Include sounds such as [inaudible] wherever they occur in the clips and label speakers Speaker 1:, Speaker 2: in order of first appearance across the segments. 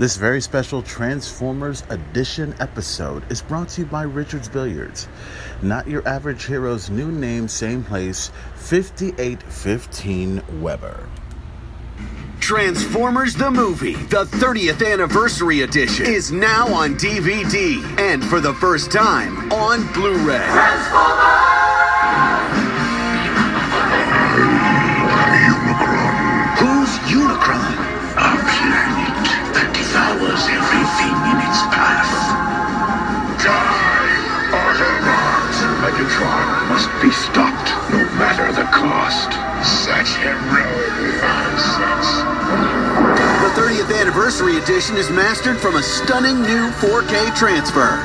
Speaker 1: This very special Transformers Edition episode is brought to you by Richards Billiards. Not your average hero's new name, same place, 5815 Weber.
Speaker 2: Transformers the movie, the 30th anniversary edition, is now on DVD and for the first time on Blu ray.
Speaker 3: Who's be stopped, no matter the cost. Such heroic nonsense.
Speaker 2: The 30th anniversary edition is mastered from a stunning new 4K transfer.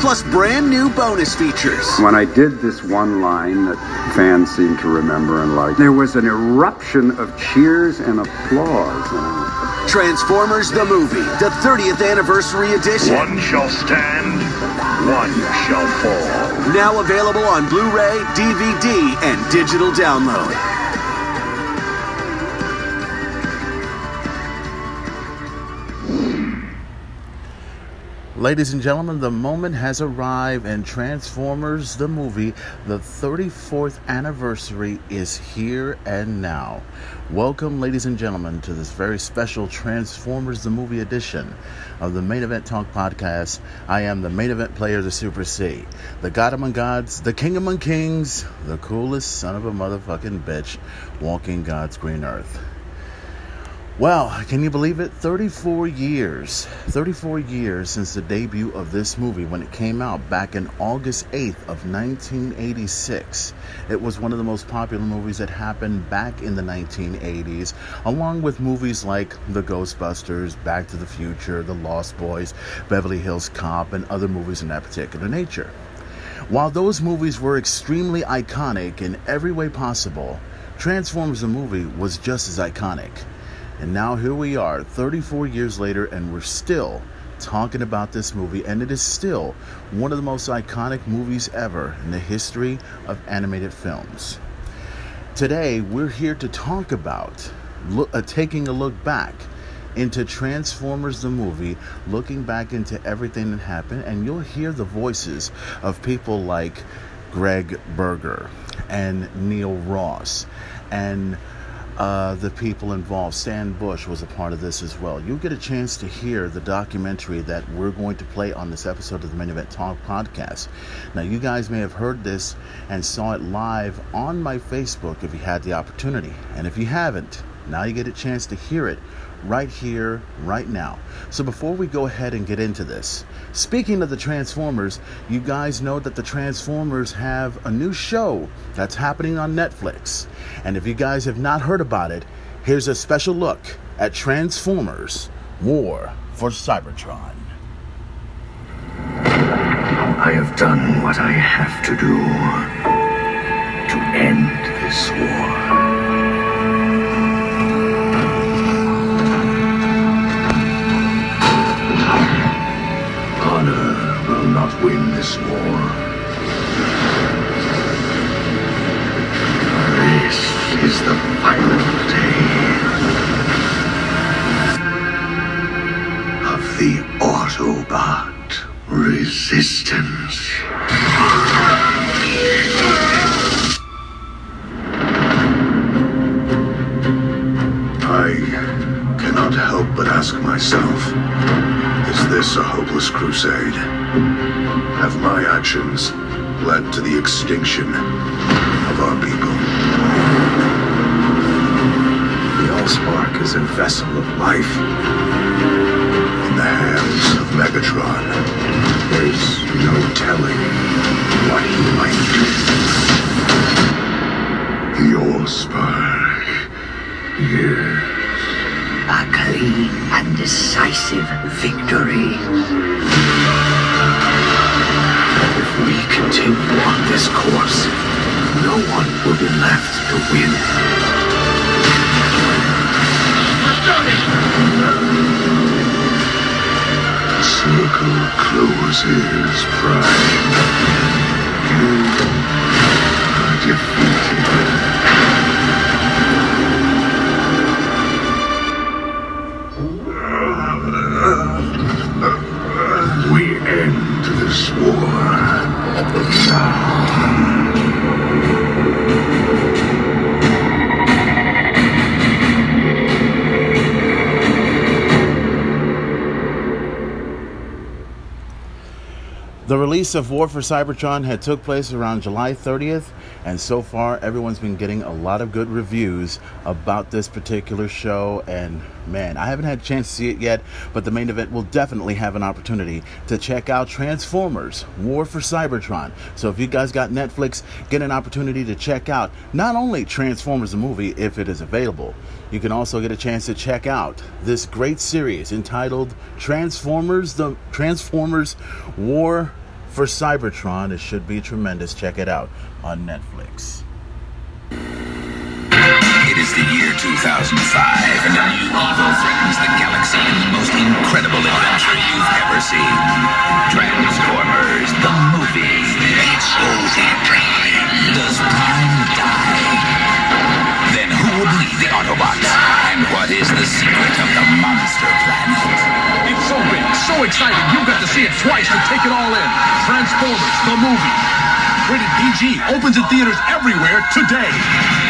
Speaker 2: Plus, brand new bonus features.
Speaker 4: When I did this one line that fans seem to remember and like, there was an eruption of cheers and applause.
Speaker 2: Transformers the movie, the 30th anniversary edition.
Speaker 3: One shall stand, one shall fall.
Speaker 2: Now available on Blu ray, DVD, and digital download.
Speaker 1: Ladies and gentlemen, the moment has arrived and Transformers the movie, the 34th anniversary is here and now. Welcome, ladies and gentlemen, to this very special Transformers the movie edition of the Main Event Talk podcast. I am the main event player, the Super C, the God among gods, the King among kings, the coolest son of a motherfucking bitch walking God's green earth. Well, can you believe it? 34 years. 34 years since the debut of this movie when it came out back in August 8th of 1986. It was one of the most popular movies that happened back in the 1980s, along with movies like The Ghostbusters, Back to the Future, The Lost Boys, Beverly Hills Cop, and other movies in that particular nature. While those movies were extremely iconic in every way possible, Transformers the movie was just as iconic. And now here we are, 34 years later, and we're still talking about this movie, and it is still one of the most iconic movies ever in the history of animated films. Today, we're here to talk about look, uh, taking a look back into Transformers the movie, looking back into everything that happened, and you'll hear the voices of people like Greg Berger and Neil Ross and uh, the people involved. Stan Bush was a part of this as well. You'll get a chance to hear the documentary that we're going to play on this episode of the Main Event Talk podcast. Now, you guys may have heard this and saw it live on my Facebook if you had the opportunity. And if you haven't, now you get a chance to hear it right here, right now. So before we go ahead and get into this, speaking of the Transformers, you guys know that the Transformers have a new show that's happening on Netflix. And if you guys have not heard about it, here's a special look at Transformers War for Cybertron.
Speaker 3: I have done what I have to do to end this war. Not win this war. This is the final day of the Autobot resistance. I cannot help but ask myself this a hopeless crusade? Have my actions led to the extinction of our people? The Allspark is a vessel of life in the hands of Megatron. There's no telling what he might do. The Allspark, yes.
Speaker 5: A clean and decisive victory.
Speaker 3: If we continue on this course, no one will be left to win. Circle closes, Prime.
Speaker 1: The release of War for Cybertron had took place around July 30th, and so far everyone's been getting a lot of good reviews about this particular show. And man, I haven't had a chance to see it yet, but the main event will definitely have an opportunity to check out Transformers War for Cybertron. So if you guys got Netflix, get an opportunity to check out not only Transformers the movie if it is available, you can also get a chance to check out this great series entitled Transformers the Transformers War for Cybertron. It should be tremendous. Check it out on Netflix.
Speaker 6: It is the year 2005, and a new evil threatens the galaxy in the most incredible adventure you've ever seen. Transformers, the movie. It's over, Prime. Does Prime die? Then who will be the Autobots? And what is the secret of the monster planet?
Speaker 7: It's so big, so exciting, You've got to see it twice to take it all in. Transformers, the movie. Rated PG, opens in theaters everywhere today.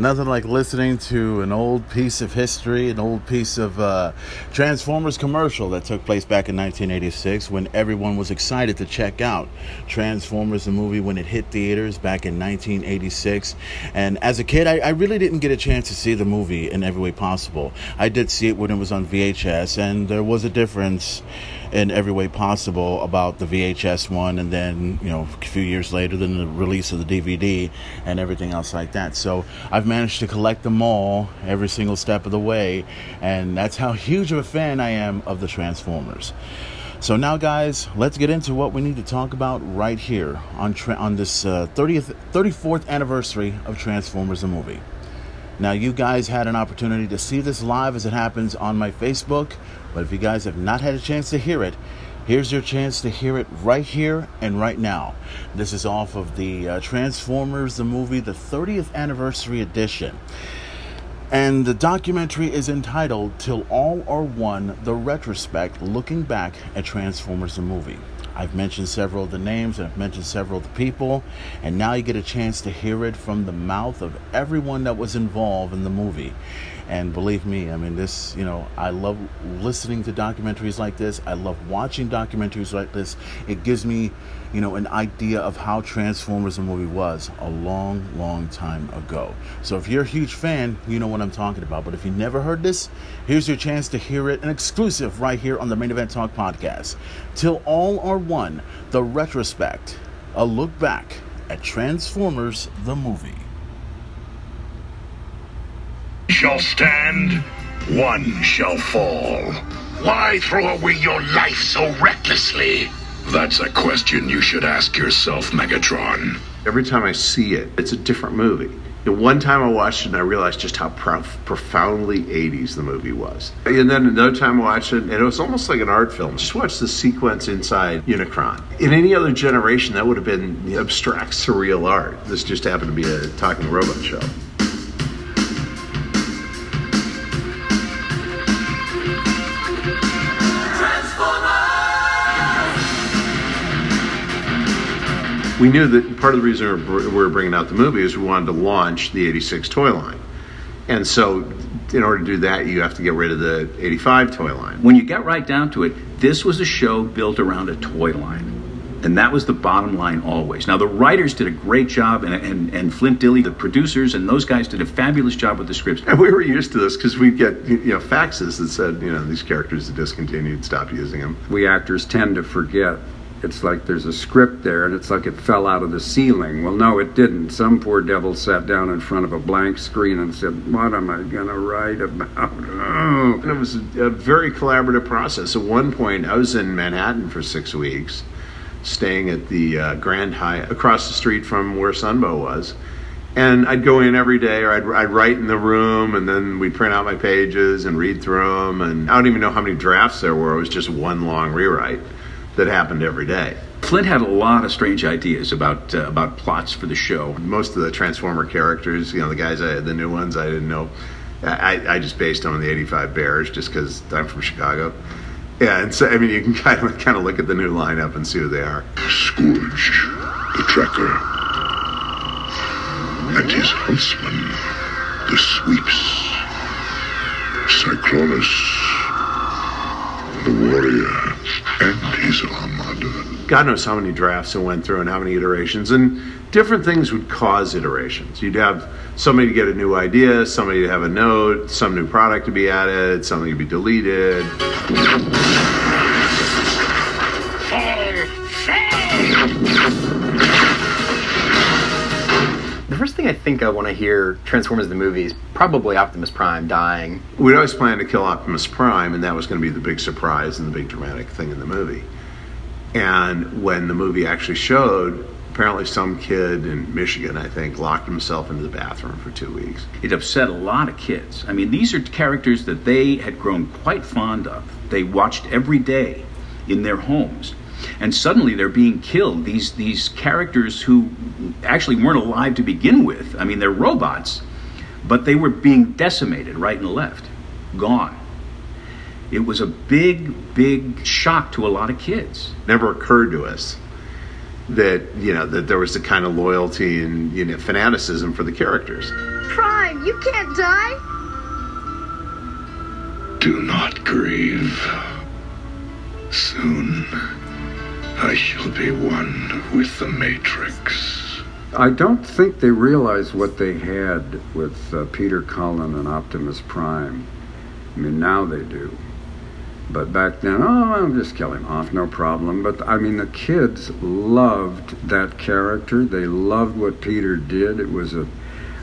Speaker 1: Nothing like listening to an old piece of history, an old piece of uh, Transformers commercial that took place back in 1986 when everyone was excited to check out Transformers, the movie, when it hit theaters back in 1986. And as a kid, I, I really didn't get a chance to see the movie in every way possible. I did see it when it was on VHS, and there was a difference in every way possible about the VHS one, and then you know a few years later, then the release of the DVD and everything else like that. So I've managed to collect them all every single step of the way, and that's how [laughs] huge of a fan I am of the Transformers. So now, guys, let's get into what we need to talk about right here on tra- on this uh, 30th, 34th anniversary of Transformers the movie. Now, you guys had an opportunity to see this live as it happens on my Facebook, but if you guys have not had a chance to hear it, here's your chance to hear it right here and right now. This is off of the uh, Transformers the movie, the 30th anniversary edition. And the documentary is entitled Till All Are One The Retrospect Looking Back at Transformers the Movie. I've mentioned several of the names and I've mentioned several of the people, and now you get a chance to hear it from the mouth of everyone that was involved in the movie. And believe me, I mean, this, you know, I love listening to documentaries like this. I love watching documentaries like this. It gives me, you know, an idea of how Transformers the movie was a long, long time ago. So if you're a huge fan, you know what I'm talking about. But if you never heard this, here's your chance to hear it, an exclusive right here on the Main Event Talk podcast. Till All Are One, the retrospect, a look back at Transformers the movie.
Speaker 3: Shall stand, one shall fall. Why throw away your life so recklessly? That's a question you should ask yourself, Megatron.
Speaker 8: Every time I see it, it's a different movie. The one time I watched it, and I realized just how prof- profoundly 80s the movie was. And then another time I watched it, and it was almost like an art film. Just watch the sequence inside Unicron. In any other generation, that would have been abstract, surreal art. This just happened to be a talking robot show. We knew that part of the reason we were bringing out the movie is we wanted to launch the 86 toy line. And so, in order to do that, you have to get rid of the 85 toy line.
Speaker 9: When you get right down to it, this was a show built around a toy line. And that was the bottom line always. Now, the writers did a great job, and, and, and Flint Dille, the producers, and those guys did a fabulous job with the scripts.
Speaker 8: And we were used to this because we'd get you know faxes that said you know these characters are discontinued, stop using them.
Speaker 4: We actors tend to forget it's like there's a script there and it's like it fell out of the ceiling. Well, no, it didn't. Some poor devil sat down in front of a blank screen and said, What am I going to write about? Oh. [laughs]
Speaker 8: And it was a, very collaborative process. At one point, I was in Manhattan for six weeks, staying at the uh, Grand Hyatt across the street from where Sunbow was. And I'd go in every day, or I'd, I'd write in the room, and then we'd print out my pages and read through them. And I don't even know how many drafts there were. It was just one long rewrite that happened every day.
Speaker 9: Flint had a lot of strange ideas about uh, about plots for the show.
Speaker 8: Most of the Transformer characters, you know, the guys, I, the new ones, I didn't know I, I just based on the '85 Bears just because I'm from Chicago. Yeah, and so I mean, you can [laughs] kind of kind of look at the new lineup and see who they are.
Speaker 3: Scourge, the tracker, and his huntsman, the sweeps. Cyclonus, the warrior, and.
Speaker 8: God knows how many drafts it went through and how many iterations, and different things would cause iterations. You'd have somebody to get a new idea, somebody to have a note, some new product to be added, something to be deleted.
Speaker 10: Thing I think I want to hear Transformers the movie is probably Optimus Prime dying.
Speaker 8: We'd always planned to kill Optimus Prime, and that was going to be the big surprise and the big dramatic thing in the movie. And when the movie actually showed, apparently some kid in Michigan, I think, locked himself into the bathroom for two weeks.
Speaker 9: It upset a lot of kids. I mean, these are characters that they had grown quite fond of. They watched every day in their homes. And suddenly they're being killed. These these characters who actually weren't alive to begin with. I mean, they're robots, but they were being decimated right and left, gone. It was a big, big shock to a lot of kids.
Speaker 8: Never occurred to us that you know that there was the kind of loyalty and you know fanaticism for the characters.
Speaker 11: Prime, you can't die.
Speaker 3: Do not grieve. Soon, I shall be one with the Matrix.
Speaker 4: I don't think they realized what they had with uh, Peter Cullen and Optimus Prime. I mean, now they do. But back then, oh, I'll just kill him off, no problem. But I mean, the kids loved that character. They loved what Peter did. It was a,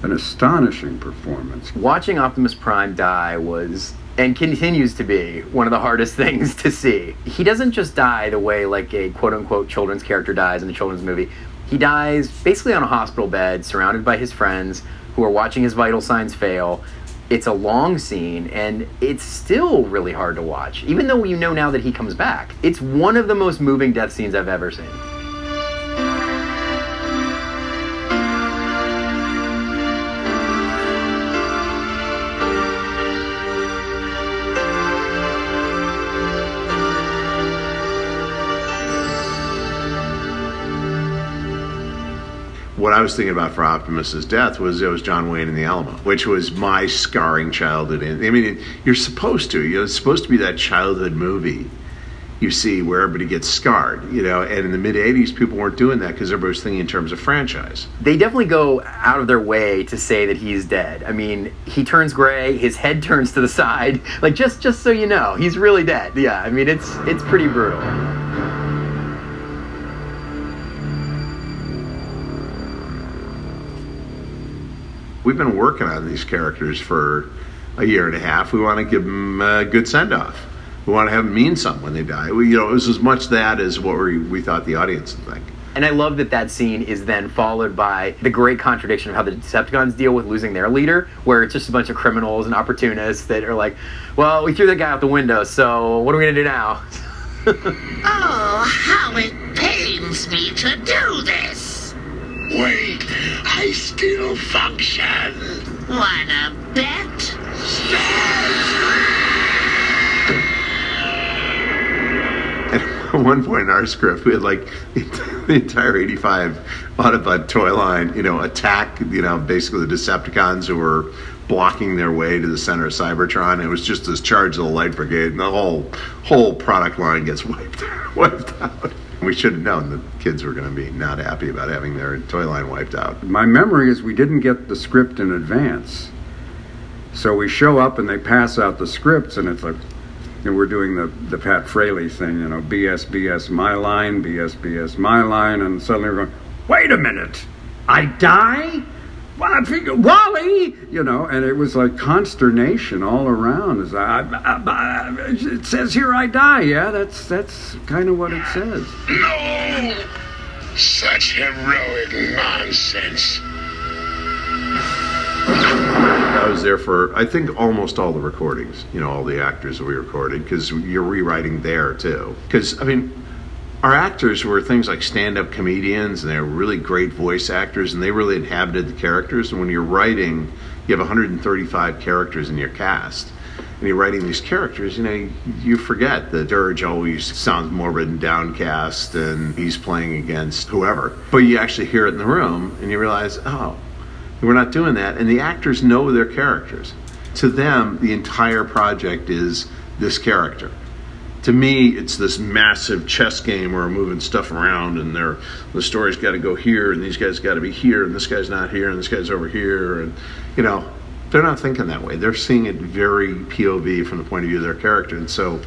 Speaker 4: an astonishing performance.
Speaker 10: Watching Optimus Prime die was and continues to be one of the hardest [laughs] things to see. He doesn't just die the way like a quote unquote children's character dies in a children's movie. He dies basically on a hospital bed, surrounded by his friends who are watching his vital signs fail. It's a long scene and it's still really hard to watch, even though you know now that he comes back. It's one of the most moving death scenes I've ever seen.
Speaker 8: What I was thinking about for Optimus's death was it was John Wayne in the Alamo, which was my scarring childhood. In I mean, you're supposed to. You know, it's supposed to be that childhood movie you see where everybody gets scarred. You know, and in the mid '80s, people weren't doing that because everybody was thinking in terms of franchise.
Speaker 10: They definitely go out of their way to say that he's dead. I mean, he turns gray, his head turns to the side. Like just just so you know, he's really dead. Yeah, I mean, it's it's pretty brutal.
Speaker 8: We've been working on these characters for a year and a half. We want to give them a good send off. We want to have them mean something when they die. We, you know, it was as much that as what we, we thought the audience would think.
Speaker 10: And I love that that scene is then followed by the great contradiction of how the Decepticons deal with losing their leader, where it's just a bunch of criminals and opportunists that are like, well, we threw that guy out the window, so what are we going to do now? [laughs]
Speaker 5: Oh, how it pains me to do this.
Speaker 3: Wait, I still function.
Speaker 5: Wanna bet?
Speaker 8: At one point in our script, we had like the entire 85 Autobot toy line, you know, attack, you know, basically the Decepticons who were blocking their way to the center of Cybertron. It was just this charge of the Light Brigade, and the whole whole product line gets wiped [laughs] wiped out. We should have known the kids were going to be not happy about having their toy line wiped out.
Speaker 4: My memory is we didn't get the script in advance. So we show up and they pass out the scripts, and it's like, and we're doing the, the Pat Fraley thing, you know, BS, BS, my line, BS, BS, my line, and suddenly we're going, wait a minute, I die? Well, I figure, Wally, you know, and it was like consternation all around. As I, I, I, it says here I die. Yeah, that's that's kind of what it says.
Speaker 3: No! Such heroic nonsense.
Speaker 8: I was there for I think almost all the recordings. You know, all the actors that we recorded because you're rewriting there too. Because I mean, our actors were things like stand-up comedians, and they were really great voice actors, and they really inhabited the characters. And when you're writing, you have 135 characters in your cast and you're writing these characters, you know, you forget that Dirge always sounds morbid and downcast and he's playing against whoever. But you actually hear it in the room and you realize, oh, we're not doing that. And the actors know their characters. To them, the entire project is this character. To me, it's this massive chess game where we're moving stuff around and they're, the story's got to go here and these guys got to be here and this guy's not here and this guy's over here. And, you know, they're not thinking that way. They're seeing it very POV from the point of view of their character. And so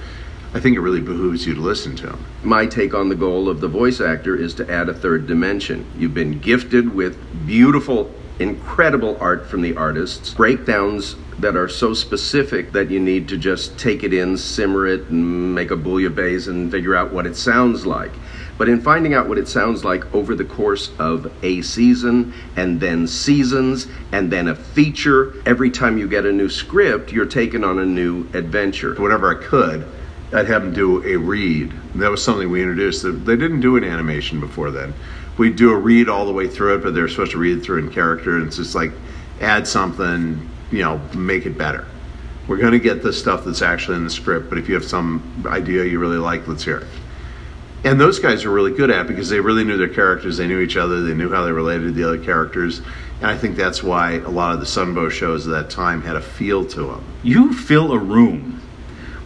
Speaker 8: I think it really behooves you to listen to them.
Speaker 12: My take on the goal of the voice actor is to add a third dimension. You've been gifted with beautiful, incredible art from the artists, breakdowns that are so specific that you need to just take it in, simmer it, and make a bouillabaisse and figure out what it sounds like. But in finding out what it sounds like over the course of a season, and then seasons, and then a feature, every time you get a new script, you're taken on a new adventure.
Speaker 8: Whatever I could, I'd have them do a read. That was something we introduced. They didn't do an animation before then. We'd do a read all the way through it, but they're supposed to read it through in character, and it's just like add something, you know, make it better. We're going to get the stuff that's actually in the script, but if you have some idea you really like, let's hear it and those guys are really good at because they really knew their characters they knew each other they knew how they related to the other characters and i think that's why a lot of the sunbow shows at that time had a feel to them
Speaker 9: you fill a room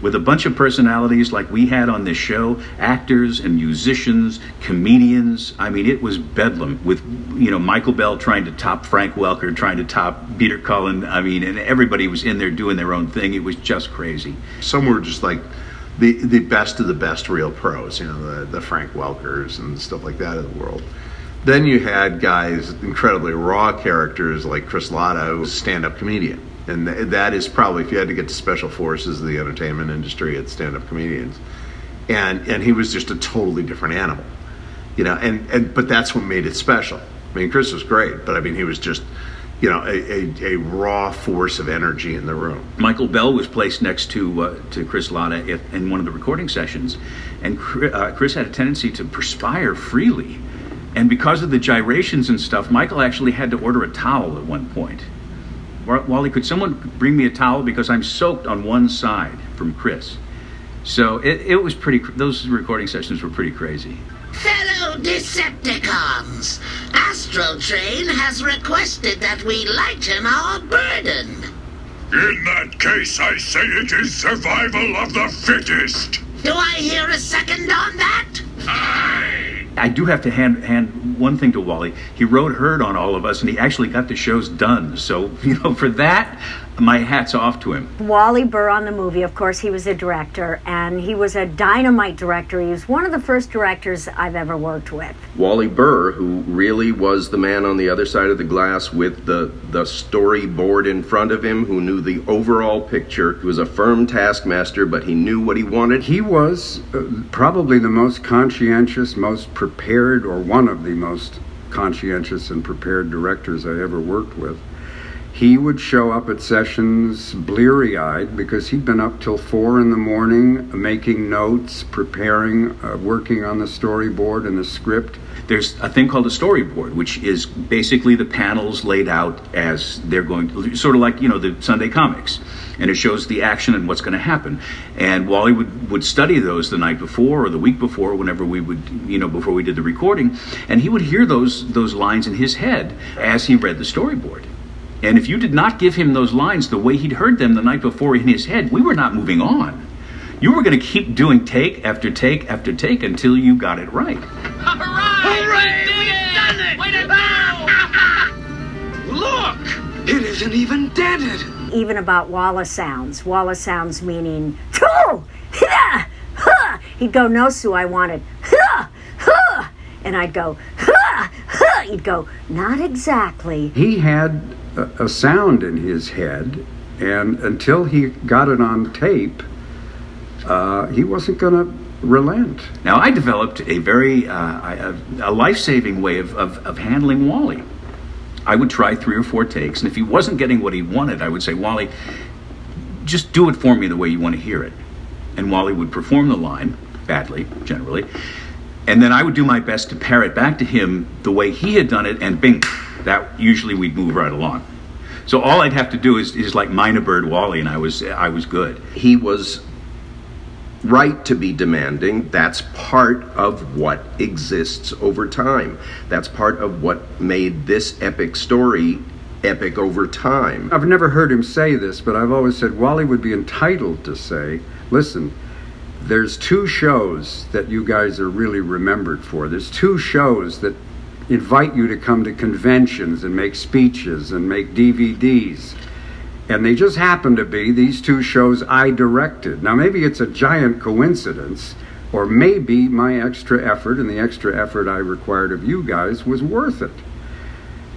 Speaker 9: with a bunch of personalities like we had on this show actors and musicians comedians. I mean it was bedlam with you know michael bell trying to top frank welker trying to top peter cullen. I mean and everybody was in there doing their own thing. It was just crazy.
Speaker 8: Some were just like the the best of the best real pros, you know, the, the Frank Welkers and stuff like that of the world. Then you had guys, incredibly raw characters like Chris Latta, who's a stand-up comedian, and th- that is probably if you had to get to special forces of the entertainment industry, it's stand-up comedians, and and he was just a totally different animal, you know, and and but that's what made it special. I mean, Chris was great, but I mean, he was just you know, a, a, a, raw force of energy in the room.
Speaker 9: Michael Bell was placed next to uh, to Chris Latta in one of the recording sessions, and uh, Chris had a tendency to perspire freely, and because of the gyrations and stuff, Michael actually had to order a towel at one point. Wally, could someone bring me a towel because I'm soaked on one side from Chris? So it, it was pretty. Those recording sessions were pretty crazy.
Speaker 5: Fellow Decepticons, Astrotrain has requested that we lighten our burden.
Speaker 3: In that case, I say it is survival of the fittest.
Speaker 5: Do I hear a second on that?
Speaker 3: Aye.
Speaker 9: I do have to hand hand one thing to Wally. He rode Herd on all of us, and he actually got the shows done. So [laughs] you know, for that, my hat's off to him.
Speaker 13: Wally Burr on the movie, of course, he was a director, and he was a dynamite director. He was one of the first directors I've ever worked with.
Speaker 12: Wally Burr, who really was the man on the other side of the glass with the, the storyboard in front of him, who knew the overall picture. He was a firm taskmaster, but he knew what he wanted.
Speaker 4: He was uh, probably the most conscientious, most prepared, or one of the most conscientious and prepared directors I ever worked with he would show up at sessions bleary eyed because he'd been up till four in the morning making notes, preparing, uh, working on the storyboard and the script.
Speaker 9: There's a thing called a storyboard, which is basically the panels laid out as they're going to, sort of like, you know, the Sunday comics. And it shows the action and what's going to happen. And Wally would, would study those the night before or the week before, whenever we would, you know, before we did the recording. And he would hear those, those lines in his head as he read the storyboard. And if you did not give him those lines the way he'd heard them the night before in his head, we were not moving on. You were going to keep doing take after take after take until you got it right.
Speaker 5: Hooray! We've done it! Way
Speaker 14: to go! [laughs] Look! It isn't even dented!
Speaker 13: Even about Walla sounds. Walla sounds meaning, he'd go, no, Sue, I wanted, and I'd go, he'd go, not exactly.
Speaker 4: He had a, sound in his head, and until he got it on tape, uh, he wasn't going to relent.
Speaker 9: Now, I developed a very uh, a, a life-saving way of, of, of handling Wally. I would try three or four takes, and if he wasn't getting what he wanted, I would say, Wally, just do it for me the way you want to hear it. And Wally would perform the line, badly, generally, and then I would do my best to parrot back to him the way he had done it, and bing, that usually we'd move right along. So all I'd have to do is, is like Mina Bird Wally, and I was I was good.
Speaker 12: He was right to be demanding. That's part of what exists over time. That's part of what made this epic story epic over time.
Speaker 4: I've never heard him say this, but I've always said Wally would be entitled to say, listen, there's two shows that you guys are really remembered for. There's two shows that invite you to come to conventions and make speeches and make DVDs. And they just happen to be these two shows I directed. Now, maybe it's a giant coincidence, or maybe my extra effort and the extra effort I required of you guys was worth it.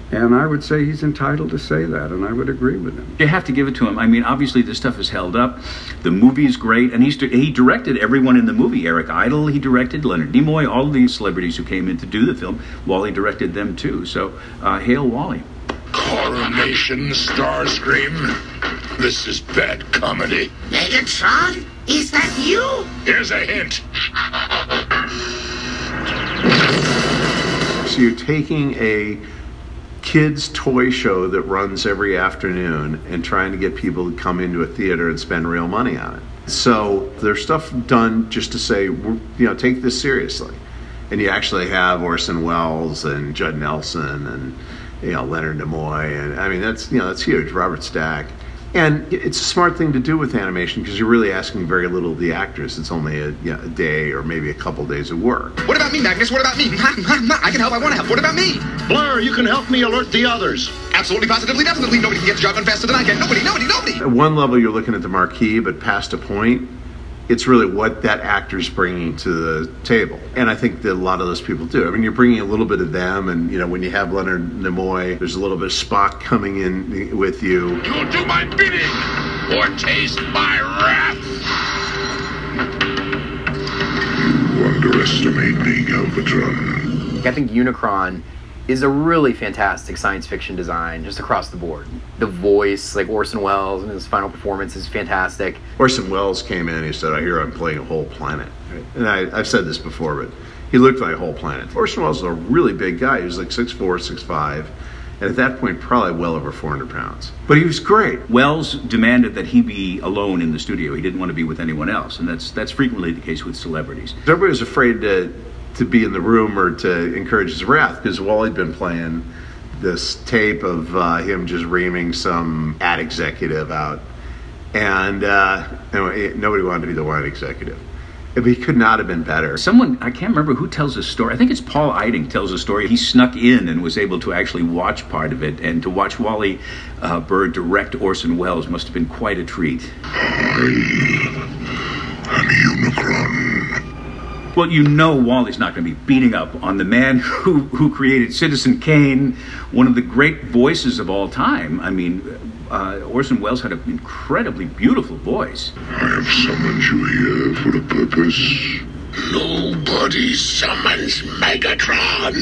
Speaker 4: And I would say he's entitled to say that, and I would agree with him.
Speaker 9: You have to give it to him. I mean, obviously, this stuff is held up. The movie is great, and he's he directed everyone in the movie. Eric Idle, he directed Leonard Nimoy, all these celebrities who came in to do the film. Wally directed them too. So, uh, hail Wally.
Speaker 6: Coronation Starscream. This is bad comedy.
Speaker 5: Megatron? Is that you?
Speaker 6: Here's a hint.
Speaker 8: So you're taking a kids' toy show that runs every afternoon and trying to get people to come into a theater and spend real money on it. So there's stuff done just to say, you know, take this seriously. And you actually have Orson Welles and Judd Nelson and you know Leonard Nimoy, and I mean that's you know that's huge. Robert Stack. And it's a smart thing to do with animation because you're really asking very little of the actors. It's only a, you know, a day or maybe a couple days of work.
Speaker 15: What about me, Magnus? What about me? I can help. I want to help. What about me?
Speaker 3: Blur, you can help me alert the others.
Speaker 15: Absolutely, positively, definitely. Nobody can get the job done faster than I can. Nobody, nobody, nobody.
Speaker 8: At one level, you're looking at the marquee, but past a point, it's really what that actor's bringing to the table. And I think that a lot of those people do. I mean, you're bringing a little bit of them, and you know, when you have Leonard Nimoy, there's a little bit of Spock coming in with you.
Speaker 6: You'll do my bidding or taste my wrath.
Speaker 3: You underestimate me, Galvatron.
Speaker 10: I think Unicron is a really fantastic science fiction design just across the board. The voice, like Orson Welles, and his final performance is fantastic.
Speaker 8: Orson Welles came in. And he said, "I hear I'm playing a whole planet." And I, I've said this before, but he looked like a whole planet. Orson Welles was a really big guy. He was like 6'4", 6'5", and at that point, probably well over 400 pounds. But he was great.
Speaker 9: Wells demanded that he be alone in the studio. He didn't want to be with anyone else, and that's that's frequently the case with celebrities.
Speaker 8: Everybody was afraid to to be in the room or to encourage his wrath because Wally'd been playing this tape of uh, him just reaming some ad executive out, and uh, anyway, nobody wanted to be the wine executive. But he could not have been better.
Speaker 9: Someone, I can't remember who tells a story. I think it's Paul Eiding tells a story. He snuck in and was able to actually watch part of it. And to watch Wally uh, Burr direct Orson Welles must have been quite a treat.
Speaker 3: I'm Unicron.
Speaker 9: Well, you know Wally's not going to be beating up on the man who, who created Citizen Kane, one of the great voices of all time. I mean, uh, Orson Welles had an incredibly beautiful voice.
Speaker 3: I have summoned you here for a purpose.
Speaker 6: Nobody summons Megatron.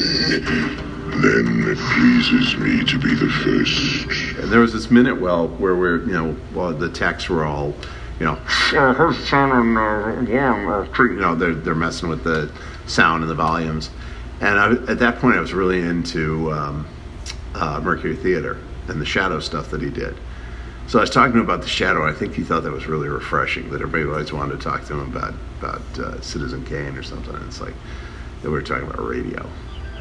Speaker 3: Then it pleases me to be the first.
Speaker 8: And there was this minute well where we're you know well the texts were all you know her son and uh, yeah uh, you know they're they're messing with the sound and the volumes, and I, at that point I was really into um, uh, Mercury Theater and the shadow stuff that he did. So I was talking to him about the shadow. I think he thought that was really refreshing. That everybody always wanted to talk to him about about uh, Citizen Kane or something. And it's like that we were talking about radio.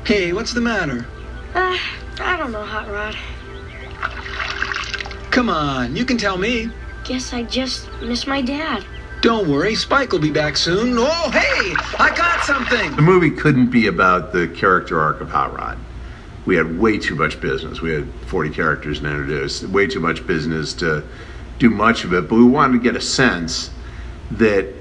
Speaker 14: Hey, what's the matter?
Speaker 11: Uh, I don't know, Hot Rod.
Speaker 14: Come on, you can tell me.
Speaker 11: Guess I just miss my dad.
Speaker 14: Don't worry, Spike will be back soon. Oh, hey, I got something.
Speaker 8: The movie couldn't be about the character arc of Hot Rod. We had way too much business. We had 40 characters to introduce, way too much business to do much of it. But we wanted to get a sense that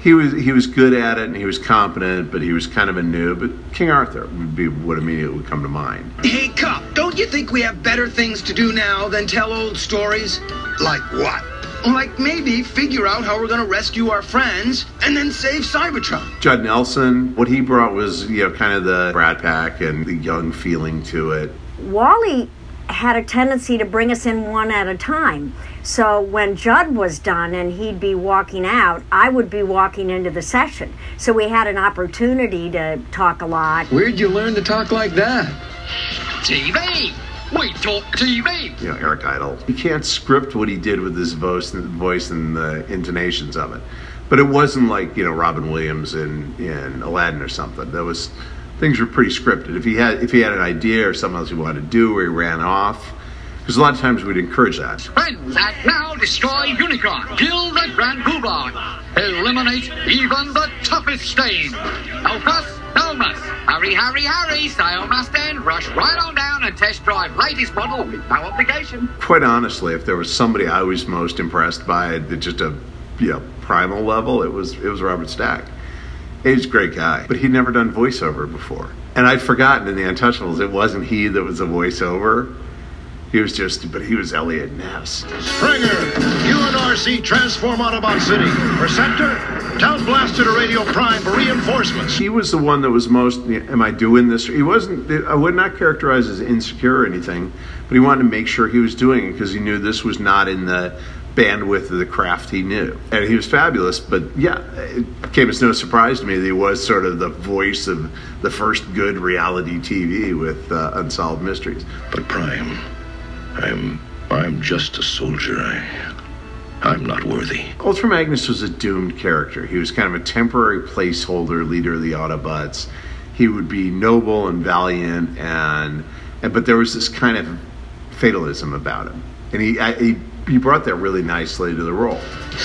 Speaker 8: he was he was good at it and he was competent, but he was kind of a noob. But King Arthur would be what immediately would come to mind.
Speaker 14: Hey, Kup, don't you think we have better things to do now than tell old stories?
Speaker 6: Like what?
Speaker 14: Like maybe figure out how we're gonna rescue our friends and then save Cybertron.
Speaker 8: Judd Nelson, what he brought was you know kind of the Brat Pack and the young feeling to it.
Speaker 13: Wally had a tendency to bring us in one at a time. So when Judd was done and he'd be walking out, I would be walking into the session. So we had an opportunity to talk a lot.
Speaker 14: Where'd you learn to talk like that?
Speaker 5: TV!
Speaker 14: We talk TV.
Speaker 8: you know, Eric Idle. You can't script what he did with his voice, voice and the intonations of it. But it wasn't like you know Robin Williams in in Aladdin or something. That was things were pretty scripted. If he had if he had an idea or something else he wanted to do, or he ran off, because a lot of times we'd encourage that.
Speaker 14: Friends act now, destroy Unicron, kill the Grand Poobah, eliminate even the toughest stain. No fuss, no muss. Hurry, hurry, hurry, sale must end. Rush right on down and test drive latest model with no obligation.
Speaker 8: Quite honestly, if there was somebody I was most impressed by at just a you know primal level, it was it was Robert Stack. He's a great guy, but he'd never done voiceover before. And I'd forgotten in the Untouchables, it wasn't he that was a voiceover. He was just, but he was Eliot Ness.
Speaker 16: Springer, UNRC transform Autobot City. Receptor, tell Blaster to Radio Prime for reinforcements.
Speaker 8: He was the one that was most. Am I doing this? He wasn't. I would not characterize as insecure or anything, but he wanted to make sure he was doing it because he knew this was not in the bandwidth of the craft he knew. And he was fabulous, but yeah, it came as no surprise to me that he was sort of the voice of the first good reality TV with uh, Unsolved Mysteries.
Speaker 3: But Prime, I'm I'm just a soldier. I I'm not worthy.
Speaker 8: Ultra Magnus was a doomed character. He was kind of a temporary placeholder leader of the Autobots. He would be noble and valiant, and, and but there was this kind of fatalism about him, and he I, he he brought that really nicely to the role.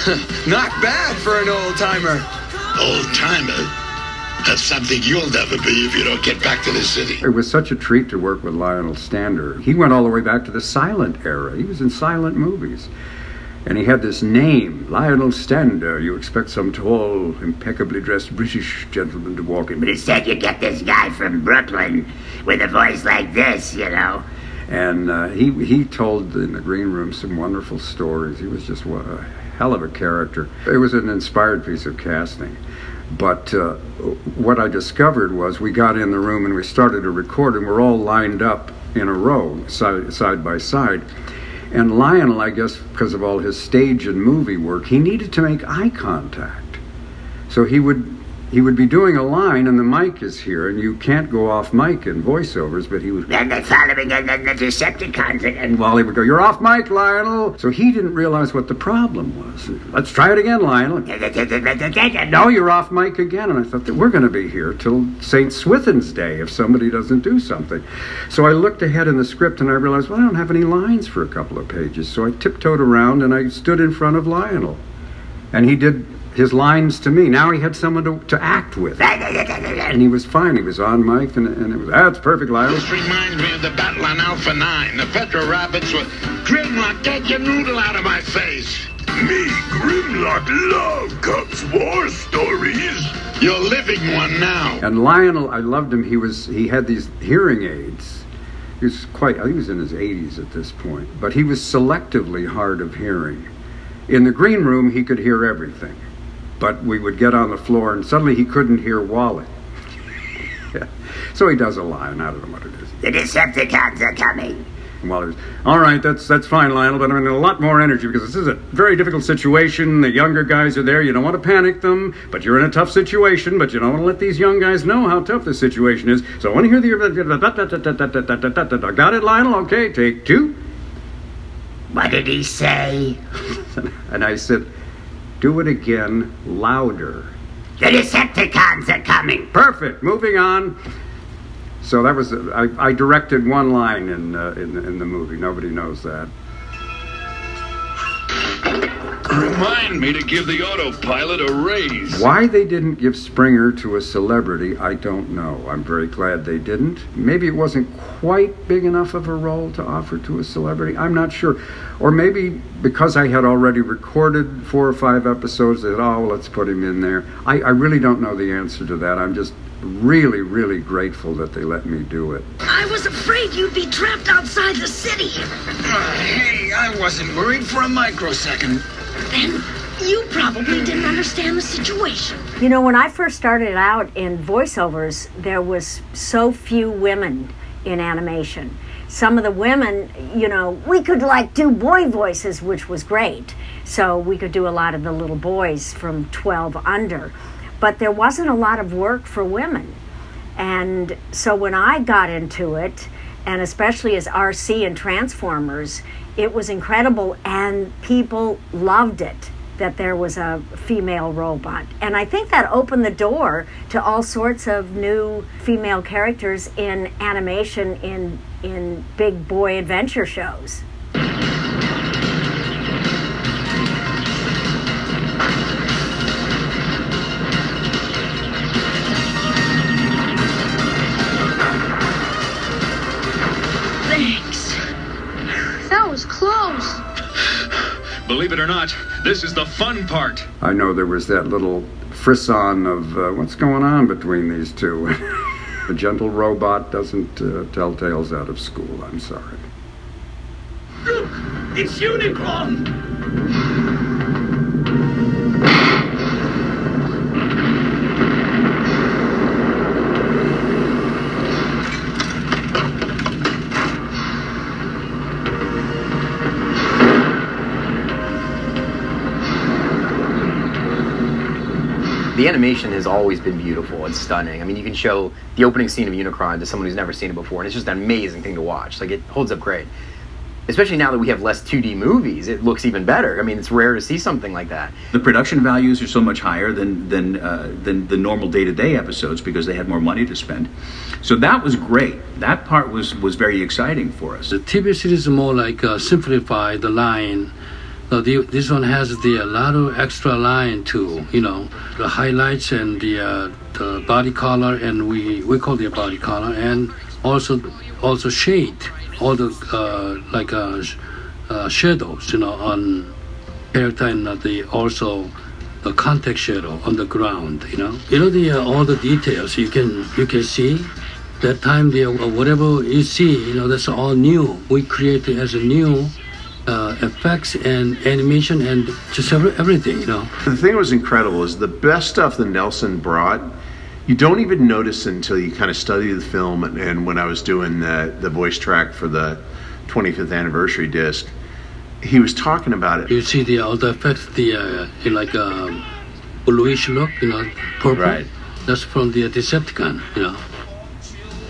Speaker 8: [laughs]
Speaker 15: Not bad for an old timer.
Speaker 3: Old timer? That's something you'll never be if you don't get back to the city.
Speaker 4: It was such a treat to work with Lionel Stander. He went all the way back to the silent era. He was in silent movies. And he had this name, Lionel Stander. You expect some tall, impeccably dressed British gentleman to walk in.
Speaker 5: But instead, you get this guy from Brooklyn with a voice like this, you know.
Speaker 4: And uh, he he told in the green room some wonderful stories. He was just a hell of a character. It was an inspired piece of casting. But uh, what I discovered was we got in the room and we started to record, and we're all lined up in a row, side, side by side. And Lionel, I guess, because of all his stage and movie work, he needed to make eye contact. So he would he would be doing a line, and the mic is here, and you can't go off mic in voiceovers, but he was
Speaker 5: Then the following and then the Decepticons and,
Speaker 4: And Wally would go, You're off mic, Lionel. So he didn't realize what the problem was. Let's try it again, Lionel. No, you're off mic again. And I thought that we're going to be here till St. Swithin's Day if somebody doesn't do something. So I looked ahead in the script and I realized, well, I don't have any lines for a couple of pages. So I tiptoed around and I stood in front of Lionel. And he did his lines to me. Now he had someone to, to act with. And he was fine. He was on mic and, and it was, that's perfect, Lionel.
Speaker 14: This reminds me of the battle on Alpha 9. The Petro Rabbits were Grimlock, get your noodle out of my face.
Speaker 3: Me, Grimlock, love Kup's war stories.
Speaker 14: You're living one now.
Speaker 4: And Lionel, I loved him. He was he had these hearing aids. He was quite. I think he was in his 80s at this point, but he was selectively hard of hearing. In the green room, he could hear everything, but we would get on the floor and suddenly he couldn't hear Wally. [laughs] so he does a line. I don't know what it is.
Speaker 5: the Decepticons are coming.
Speaker 4: And Wally's, all right, that's that's fine, Lionel, but I'm in a lot more energy because this is a very difficult situation. The younger guys are there. You don't want to panic them, but you're in a tough situation. But you don't want to let these young guys know how tough this situation is. So I want to hear the. Got it, Lionel? Okay, take two.
Speaker 5: What did he say? [laughs]
Speaker 4: And I said, do it again, louder.
Speaker 5: The Decepticons are coming.
Speaker 4: Perfect. Moving on. So that was I, I directed one line in, uh, in in the movie. Nobody knows that.
Speaker 7: Remind me to give the autopilot a raise.
Speaker 4: Why they didn't give Springer to a celebrity, I don't know. I'm very glad they didn't. Maybe it wasn't quite big enough of a role to offer to a celebrity. I'm not sure. Or maybe because I had already recorded four or five episodes, that, oh, let's put him in there. I, I really don't know the answer to that. I'm just really, really grateful that they let me do it.
Speaker 11: I was afraid you'd be trapped outside the city.
Speaker 14: Uh, hey, I wasn't worried for a microsecond.
Speaker 11: Then you probably didn't understand the situation.
Speaker 13: You know, when I first started out in voiceovers, there was so few women in animation. Some of the women, you know, we could like do boy voices, which was great. So we could do a lot of the little boys from 12 under. But there wasn't a lot of work for women. And so when I got into it, and especially as Arcee and Transformers, it was incredible, and people loved it that there was a female robot. And I think that opened the door to all sorts of new female characters in animation in in big boy adventure shows.
Speaker 7: Believe it or not, this is the fun part.
Speaker 4: I know there was that little frisson of uh, what's going on between these two. [laughs] a gentle robot doesn't uh, tell tales out of school. I'm sorry.
Speaker 6: Look, it's Unicron!
Speaker 10: The animation has always been beautiful and stunning. I mean, you can show the opening scene of Unicron to someone who's never seen it before, and it's just an amazing thing to watch. Like, it holds up great. Especially now that we have less 2D movies, it looks even better. I mean, it's rare to see something like that.
Speaker 9: The production values are so much higher than than uh, than the normal day to day episodes because they had more money to spend. So that was great. That part was was very exciting for us.
Speaker 17: The TV series is more like uh, simplify the line. Uh, the, this one has the a lot of extra line too. You know, the highlights and the uh, the body color, and we we call it body color, and also also shade all the uh, like uh, uh, shadows. You know, on character uh, the also the contact shadow on the ground. You know, you know the uh, all the details you can you can see. That time the whatever you see, you know, that's all new. We create as a new uh, effects and animation and just every, everything, you know.
Speaker 8: The thing that was incredible is the best stuff that Nelson brought. You don't even notice until you kind of study the film. And, and when I was doing the, the voice track for the 25th anniversary disc, he was talking about it.
Speaker 17: You see the all the effects, the uh, like um, bluish look, you know, purple.
Speaker 8: Right.
Speaker 17: That's from the Decepticon, you know.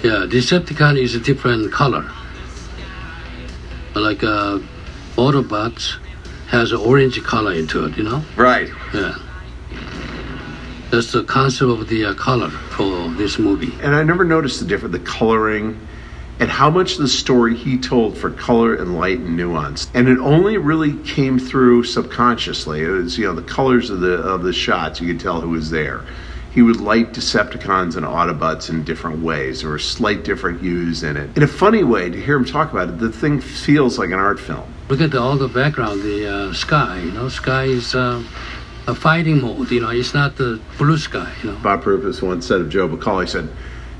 Speaker 17: Yeah, Decepticon is a different color. Like uh, Autobots has an orange color into it, you know.
Speaker 8: Right.
Speaker 17: Yeah. That's the concept of the uh, color for this movie.
Speaker 8: And I never noticed the difference, the coloring, and how much the story he told for color and light and nuance. And it only really came through subconsciously. It was, you know, the colors of the of the shots. You could tell who was there. He would light Decepticons and Autobots in different ways. There were slight different hues in it. In a funny way, to hear him talk about it, the thing feels like an art film.
Speaker 17: Look at the, all the background, the uh, sky. You know, sky is uh, a fighting mode. You know, it's not the blue sky. You know.
Speaker 8: Bob Purpose once said of Joe Bacall, he said,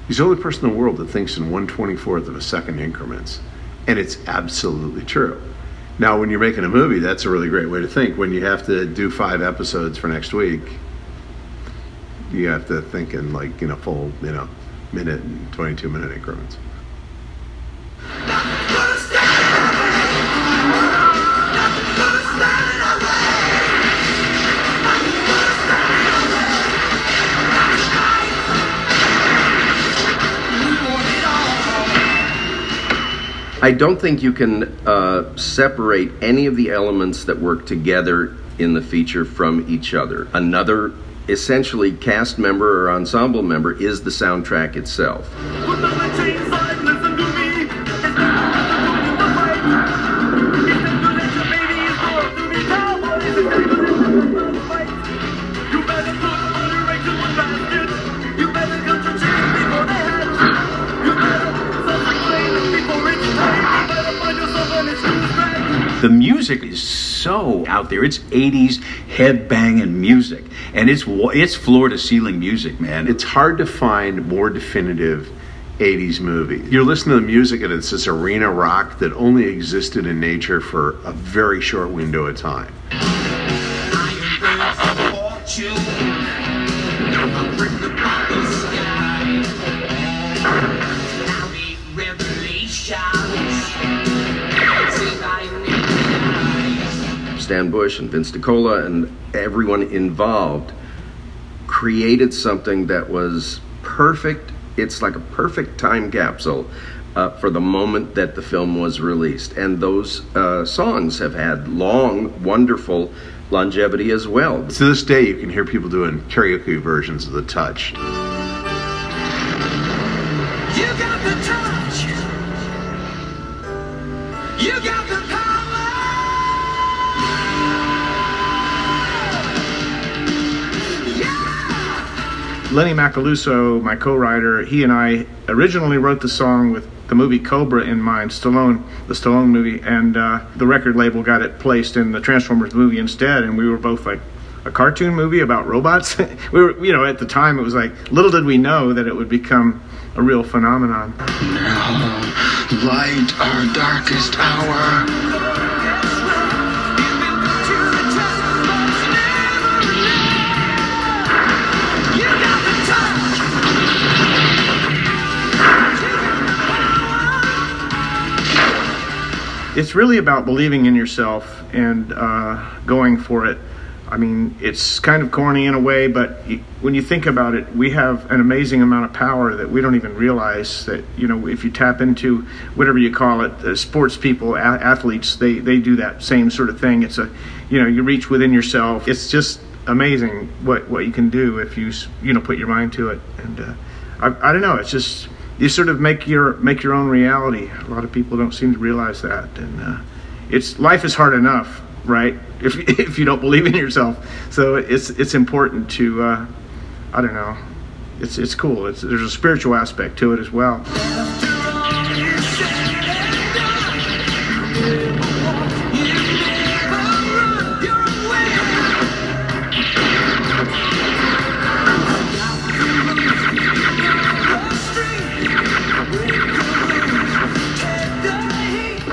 Speaker 8: he's the only person in the world that thinks in 124th of a second increments. And it's absolutely true. Now, when you're making a movie, that's a really great way to think. When you have to do five episodes for next week, you have to think in like, you know, full, you know, minute and 22 minute increments.
Speaker 12: I don't think you can uh, separate any of the elements that work together in the feature from each other. Another essentially cast member or ensemble member is the soundtrack itself.
Speaker 9: The music is so out there. It's 80s headbanging music, and it's it's floor to ceiling music, man.
Speaker 8: It's hard to find more definitive 80s movie. You're listening to the music and it's this arena rock that only existed in nature for a very short window of time.
Speaker 12: Stan Bush and Vince DiCola and everyone involved created something that was perfect. It's like a perfect time capsule uh, for the moment that the film was released. And those uh, songs have had long, wonderful longevity as well.
Speaker 8: To this day, you can hear people doing karaoke versions of The Touch.
Speaker 18: Lenny Macaluso, my co-writer, he and I originally wrote the song with the movie Cobra in mind, Stallone, the Stallone movie, and uh, the record label got it placed in the Transformers movie instead, and we were both like, a cartoon movie about robots. [laughs] we were, you know, at the time it was like, little did we know that it would become a real phenomenon.
Speaker 6: Now, light our darkest hour.
Speaker 18: It's really about believing in yourself and uh, going for it. I mean, it's kind of corny in a way, but when you think about it, we have an amazing amount of power that we don't even realize that, you know, if you tap into whatever you call it, the sports people, a- athletes, they, they do that same sort of thing. It's a, you know, you reach within yourself. It's just amazing what, what you can do if you, you know, put your mind to it. And uh, I, I don't know, it's just, you sort of make your make your own reality. A lot of people don't seem to realize that, and uh, it's life is hard enough, right? [laughs] If if you don't believe in yourself, so it's it's important to uh, I don't know. It's it's cool. It's there's a spiritual aspect to it as well.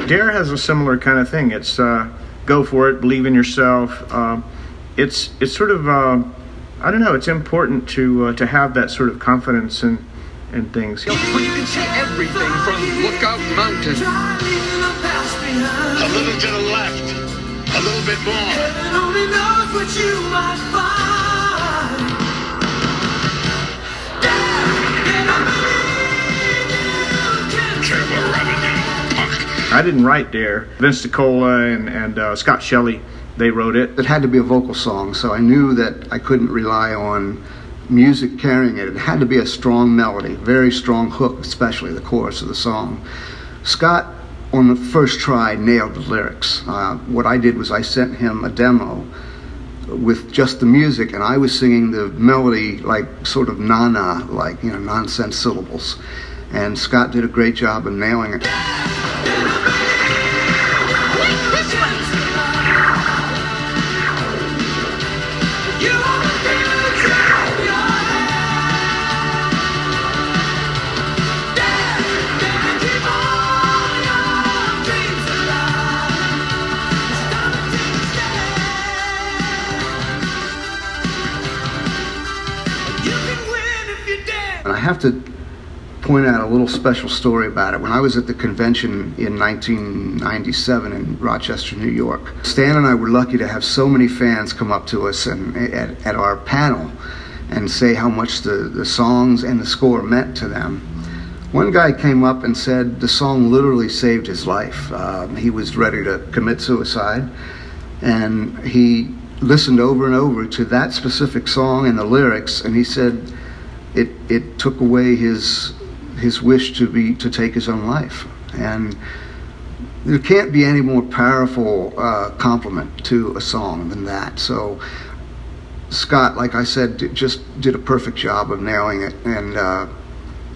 Speaker 18: Dare has a similar kind of thing. It's uh, go for it, believe in yourself. Uh, it's it's sort of uh, I don't know. It's important to uh, to have that sort of confidence and and things.
Speaker 7: But you can see everything from Lookout Mountain.
Speaker 16: A little to the left. A little bit more.
Speaker 18: I didn't write Dare. Vince DiCola and and uh, Scott Shelley they wrote it.
Speaker 19: It had to be a vocal song, so I knew that I couldn't rely on music carrying it. It had to be a strong melody, very strong hook, especially the chorus of the song. Scott, on the first try, nailed the lyrics. Uh, what I did was I sent him a demo with just the music, and I was singing the melody like sort of na-na, like you know nonsense syllables. And Scott did a great job of nailing it. Have to point out a little special story about it. When I was at the convention in 1997 in Rochester, New York, Stan and I were lucky to have so many fans come up to us and at, at our panel and say how much the, the songs and the score meant to them. One guy came up and said the song literally saved his life. Um, he was ready to commit suicide, and he listened over and over to that specific song and the lyrics, and he said it it took away his his wish to be to take his own life. And there can't be any more powerful uh, compliment to a song than that. So Scott, like I said, d- just did a perfect job of nailing it, and. Uh,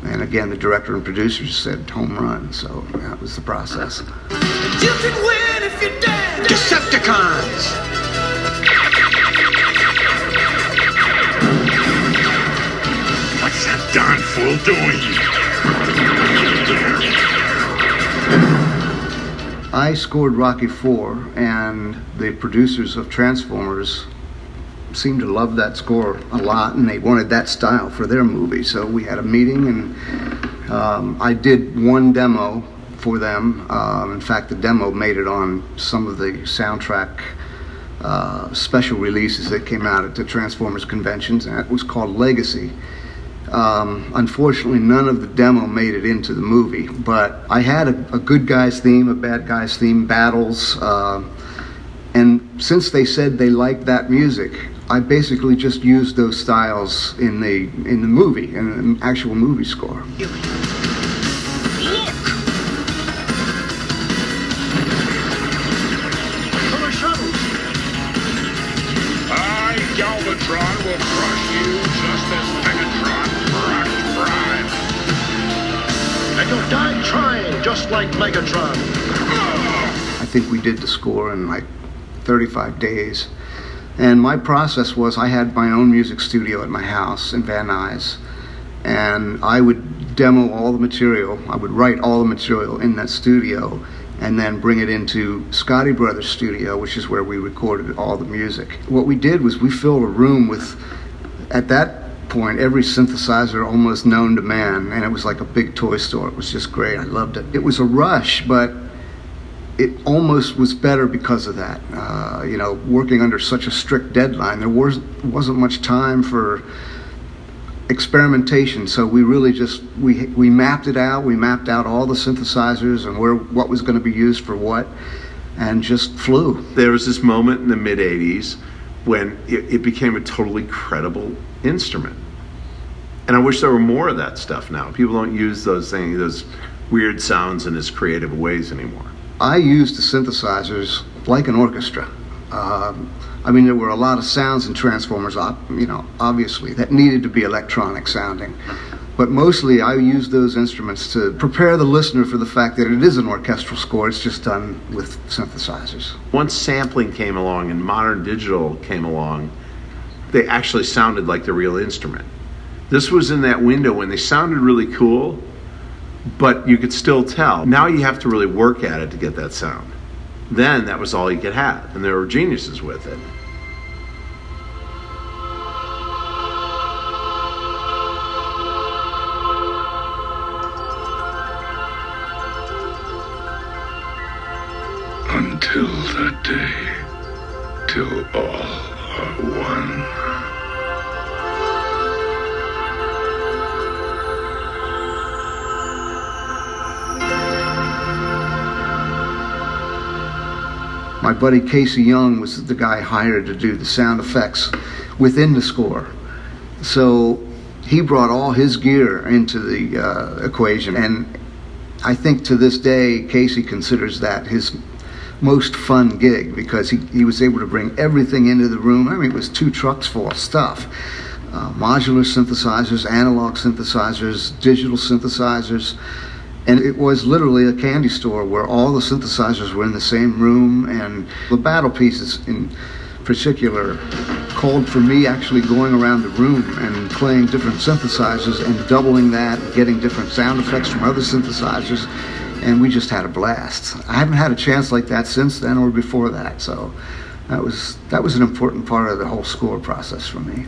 Speaker 19: and again, the director and producers said home run, so that was the process.
Speaker 6: You can win if you dare.
Speaker 16: Decepticons! Darn fool doing?
Speaker 19: I scored Rocky Four, and the producers of Transformers seemed to love that score a lot, and they wanted that style for their movie. So we had a meeting, and um, I did one demo for them. Um, in fact, the demo made it on some of the soundtrack uh, special releases that came out at the Transformers conventions, and it was called Legacy. Um, unfortunately, none of the demo made it into the movie, but I had a, a good guys theme, a bad guys theme, battles, uh, and since they said they liked that music, I basically just used those styles in the in the movie, in the actual movie score.
Speaker 7: Galvatron, will crush you just as
Speaker 16: trying, just like Megatron.
Speaker 19: I think we did the score in like 35 days. And my process was I had my own music studio at my house in Van Nuys, and I would demo all the material. I would write all the material in that studio and then bring it into Scotti Brothers studio, which is where we recorded all the music. What we did was we filled a room with, at that point, every synthesizer almost known to man, and it was like a big toy store. It was just great. I loved it. It was a rush, but it almost was better because of that. Uh, you know, working under such a strict deadline, there was, wasn't much time for experimentation. So we really just we we mapped it out. We mapped out all the synthesizers and where what was going to be used for what, and just flew.
Speaker 8: There was this moment in the mid 80s when it, it became a totally credible instrument. And I wish there were more of that stuff now. People don't use those things, those weird sounds in as creative ways anymore.
Speaker 19: I used the synthesizers like an orchestra. Um, I mean, there were a lot of sounds in Transformers, you know, obviously, that needed to be electronic sounding. But mostly, I use those instruments to prepare the listener for the fact that it is an orchestral score. It's just done with synthesizers.
Speaker 8: Once sampling came along and modern digital came along, they actually sounded like the real instrument. This was in that window when they sounded really cool, but you could still tell. Now you have to really work at it to get that sound. Then that was all you could have, and there were geniuses with it.
Speaker 3: Day, till all are one.
Speaker 19: My buddy Casey Young was the guy hired to do the sound effects within the score. So he brought all his gear into the uh, equation. And I think to this day, Casey considers that his most fun gig because he, he was able to bring everything into the room. I mean, it was two trucks full of stuff. Uh, modular synthesizers, analog synthesizers, digital synthesizers, and it was literally a candy store where all the synthesizers were in the same room, and the battle pieces in particular called for me actually going around the room and playing different synthesizers and doubling that, and getting different sound effects from other synthesizers, and we just had a blast. I haven't had a chance like that since then or before that, so that was that was an important part of the whole score process for me.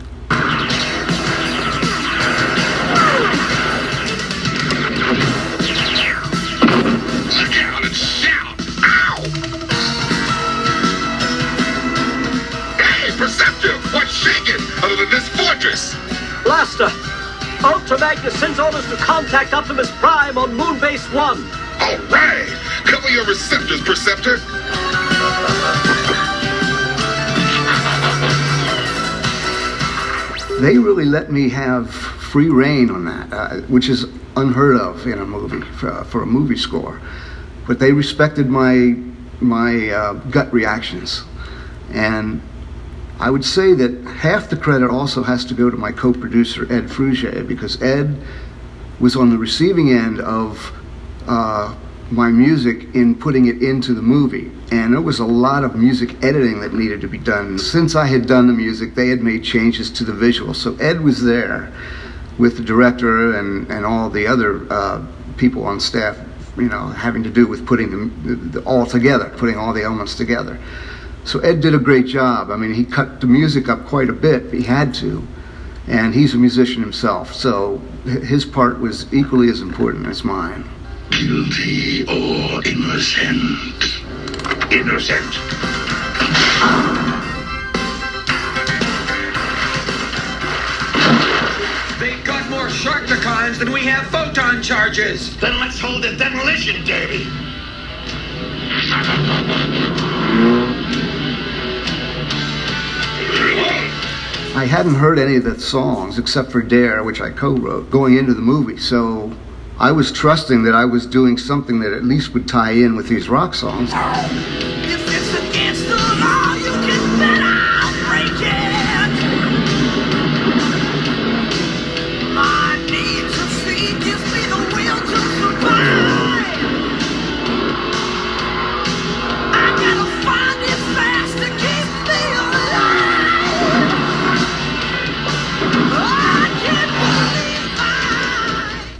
Speaker 20: Blaster! Ultra Magnus sends orders to contact Optimus Prime on Moonbase 1.
Speaker 7: All right! Cover your receptors, Perceptor!
Speaker 19: they really let me have free rein on that, uh, which is unheard of in a movie for, for a movie score. But they respected my my uh, gut reactions, and I would say that half the credit also has to go to my co-producer Ed Fruge because Ed was on the receiving end of uh, my music in putting it into the movie. And it was a lot of music editing that needed to be done. Since I had done the music, they had made changes to the visual. So Ed was there with the director and, and all the other uh, people on staff, you know, having to do with putting them the, the, all together, putting all the elements together. So Ed did a great job. I mean, he cut the music up quite a bit. He had to. And he's a musician himself. So his part was equally as important as mine.
Speaker 3: Guilty or innocent? Innocent.
Speaker 21: They've got more
Speaker 22: more Sharkticons than we have photon charges.
Speaker 16: Then let's hold a demolition derby.
Speaker 19: I hadn't heard any of the songs except for Dare, which I co-wrote, going into the movie. So I was trusting that I was doing something that at least would tie in with these rock songs.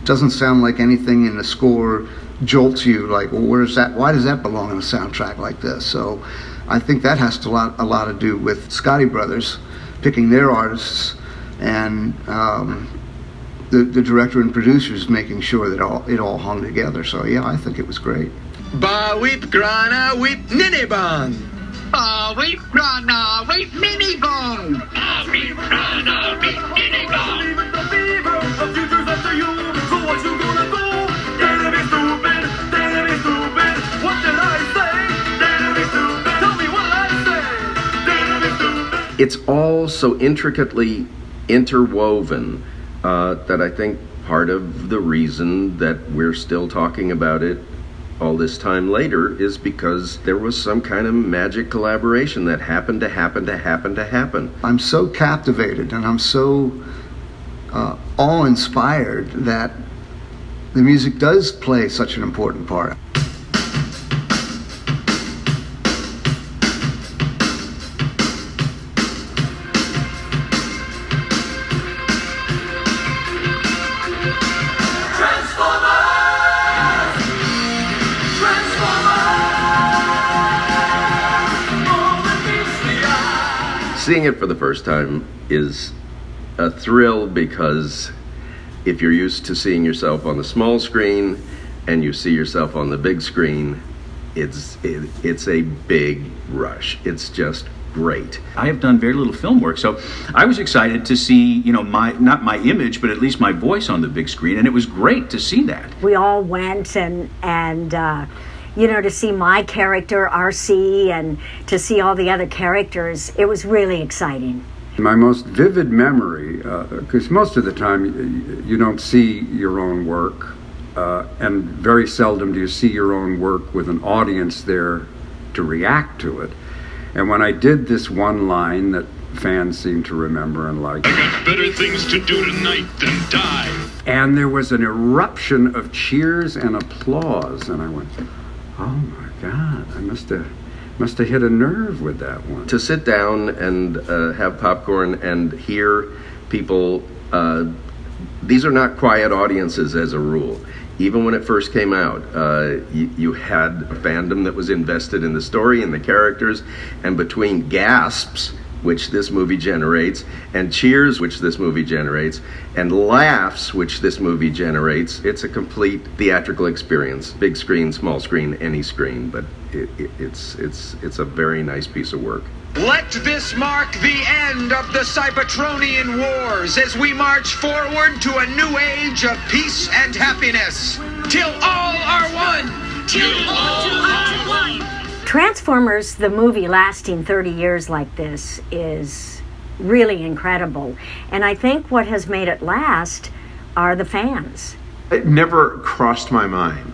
Speaker 19: Doesn't sound like anything in the score jolts you like, well, where's that? Why does that belong in a soundtrack like this? So I think that has to lot, a lot to do with Scotti Brothers picking their artists and um, the, the director and producers making sure that all, it all hung together. So yeah, I think it was great.
Speaker 22: Ba weep grana weep ninibon.
Speaker 14: Ba weep grana weep minibon. Ba weep grana weep minibon.
Speaker 20: The future's up to you. So what you gonna do? Dare to be stupid. Dare to be stupid. What did I say? Dare to be stupid. Tell me what I say. Dare to be stupid.
Speaker 12: it's all so intricately interwoven uh, that I think part of the reason that we're still talking about it all this time later is because there was some kind of magic collaboration that happened to happen to happen to happen.
Speaker 19: I'm so captivated and I'm so uh, awe inspired that the music does play such an important part.
Speaker 12: Seeing it for the first time is a thrill because if you're used to seeing yourself on the small screen and you see yourself on the big screen, it's it, it's a big rush. It's just great.
Speaker 9: I have done very little film work, so I was excited to see, you know, my not my image, but at least my voice on the big screen, and it was great to see that.
Speaker 13: We all went and and uh, you know to see my character Arcee and to see all the other characters. It was really exciting.
Speaker 4: My most vivid memory, because most of the time you, you don't see your own work, uh, and very seldom do you see your own work with an audience there to react to it. And when I did this one line that fans seem to remember and like,
Speaker 7: Better things to do tonight than die.
Speaker 4: and there was an eruption of cheers and applause, and I went, "Oh my God! I must have must have hit a nerve with that one."
Speaker 12: To sit down and uh, have popcorn and hear people, uh, these are not quiet audiences as a rule. Even when it first came out, uh, you, you had a fandom that was invested in the story and the characters, and between gasps, which this movie generates, and cheers, which this movie generates, and laughs, which this movie generates, it's a complete theatrical experience. Big screen, small screen, any screen, but it, it, it's it's it's a very nice piece of work.
Speaker 22: Let this mark the end of the Cybertronian Wars as we march forward to a new age of peace and happiness. Till all are one. Till all are one.
Speaker 13: Transformers, the movie lasting 30 years like this, is really incredible. And I think what has made it last are the fans.
Speaker 8: It never crossed my mind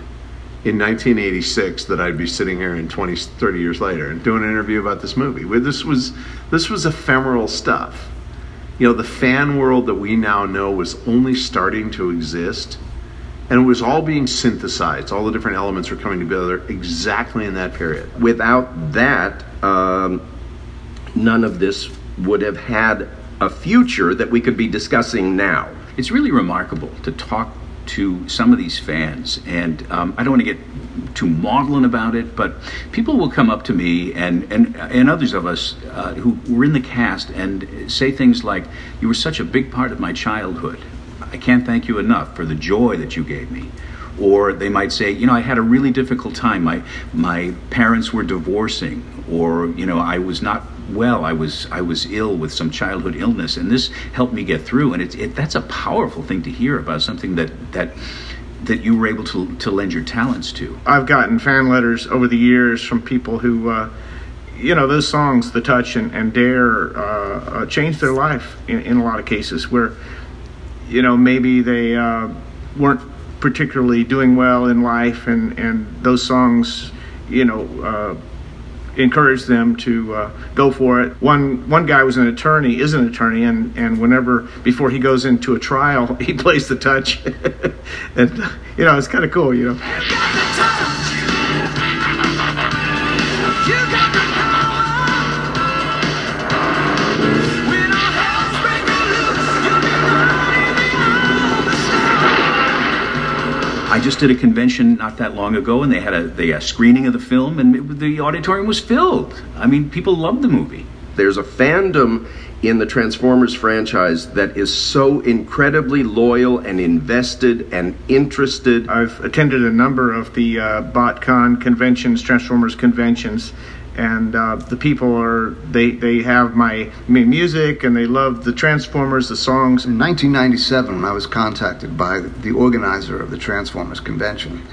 Speaker 8: in 1986 that I'd be sitting here in 20, 30 years later and doing an interview about this movie. Where this was this was ephemeral stuff. You know, the fan world that we now know was only starting to exist, and it was all being synthesized. All the different elements were coming together exactly in that period.
Speaker 12: Without that, um, none of this would have had a future that we could be discussing now.
Speaker 9: It's really remarkable to talk to some of these fans, and um, I don't want to get too maudlin about it, but people will come up to me and and and others of us uh, who were in the cast and say things like, "You were such a big part of my childhood. I can't thank you enough for the joy that you gave me." Or they might say, you know, I had a really difficult time. My my parents were divorcing, or you know, I was not well. I was I was ill with some childhood illness, and this helped me get through. And it's it, that's a powerful thing to hear about something that that that you were able to to lend your talents to.
Speaker 18: I've gotten fan letters over the years from people who, uh, you know, those songs, "The Touch" and, and "Dare," uh, uh, changed their life in, in a lot of cases. Where, you know, maybe they uh, weren't particularly doing well in life, and and those songs, you know. Uh, encouraged them to uh, go for it. One one guy was an attorney, is an attorney, and and whenever before he goes into a trial, [laughs] he plays the touch, [laughs] and you know it's kind of cool, you know.
Speaker 9: I just did a convention not that long ago, and they had a they a screening of the film, and it, the auditorium was filled. I mean, people loved the movie.
Speaker 12: There's a fandom in the Transformers franchise that is so incredibly loyal and invested and interested.
Speaker 18: I've attended a number of the uh, BotCon conventions, Transformers conventions, and uh, the people are they they have my, my music and they love the Transformers, the songs.
Speaker 19: In 1997, when I was contacted by the organizer of the Transformers convention,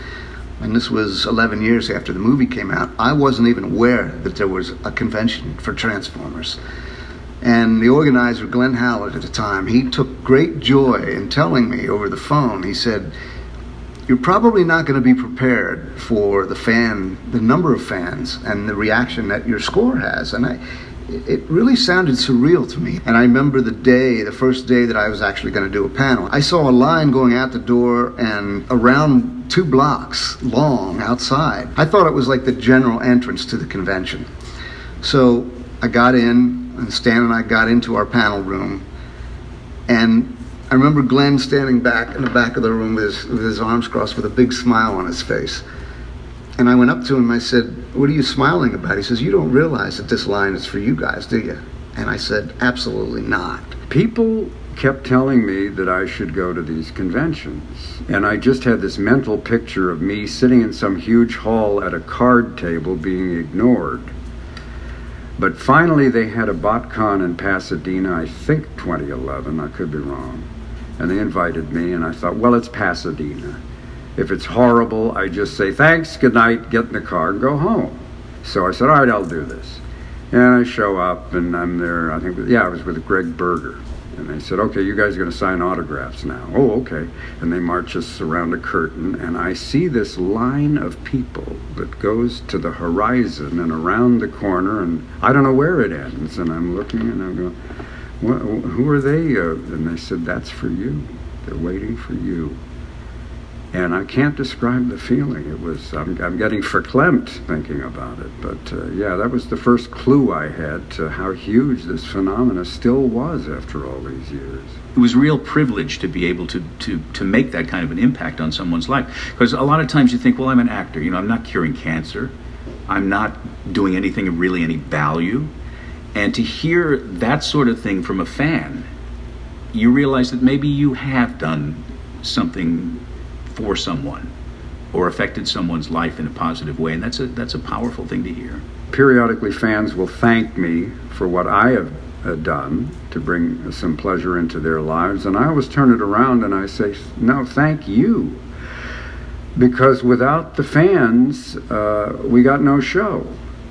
Speaker 19: and this was 11 years after the movie came out, I wasn't even aware that there was a convention for Transformers. And the organizer, Glenn Howard, at the time, he took great joy in telling me over the phone. He said, "You're probably not going to be prepared for the fan, the number of fans, and the reaction that your score has." And I, it really sounded surreal to me. And I remember the day, the first day that I was actually going to do a panel. I saw a line going out the door and around two blocks long outside. I thought it was like the general entrance to the convention. So I got in, and Stan and I got into our panel room, and I remember Glenn standing back in the back of the room with his, with his arms crossed with a big smile on his face. And I went up to him and I said, What are you smiling about? He says, You don't realize that this line is for you guys, do you? And I said, Absolutely not.
Speaker 4: People kept telling me that I should go to these conventions. And I just had this mental picture of me sitting in some huge hall at a card table being ignored. But finally, they had a BotCon in Pasadena, I think 2011, I could be wrong. And they invited me, and I thought, well, it's Pasadena. If it's horrible, I just say thanks, good night, get in the car, and go home. So I said, all right, I'll do this. And I show up, and I'm there, I think, yeah, I was with Gregg Berger. And they said, okay, you guys are going to sign autographs now. Oh, okay. And they march us around a curtain, and I see this line of people that goes to the horizon and around the corner, and I don't know where it ends. And I'm looking, and I'm going, what, who are they? Uh, and they said, that's for you. They're waiting for you. And I can't describe the feeling. It was, I'm, I'm getting verklempt thinking about it. But uh, yeah, that was the first clue I had to how huge this phenomena still was after all these years.
Speaker 9: It was real privilege to be able to, to, to make that kind of an impact on someone's life. Because a lot of times you think, well, I'm an actor, you know, I'm not curing cancer, I'm not doing anything of really any value. And to hear that sort of thing from a fan, you realize that maybe you have done something for someone or affected someone's life in a positive way and that's a that's a powerful thing to hear
Speaker 4: Periodically, fans will thank me for what I have uh, done to bring some pleasure into their lives, and I always turn it around and I say, no, thank you. Because without the fans, uh, we got no show.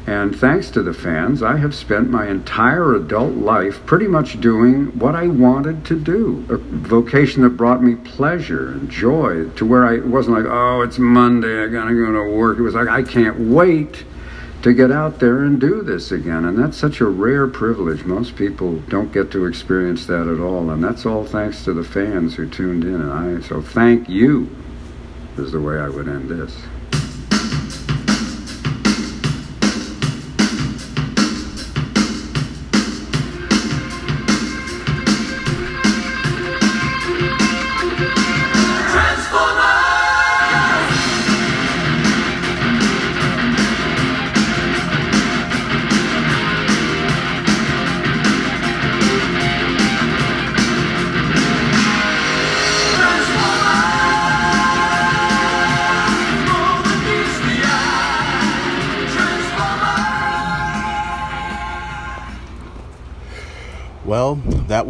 Speaker 4: And thanks to the fans, I have spent my entire adult life pretty much doing what I wanted to do. A vocation that brought me pleasure and joy to where I wasn't like, oh, it's Monday, I gotta go to work. It was like, I can't wait to get out there and do this again. And that's such a rare privilege. Most people don't get to experience that at all. And that's all thanks to the fans who tuned in. And I, so thank you is the way I would end this.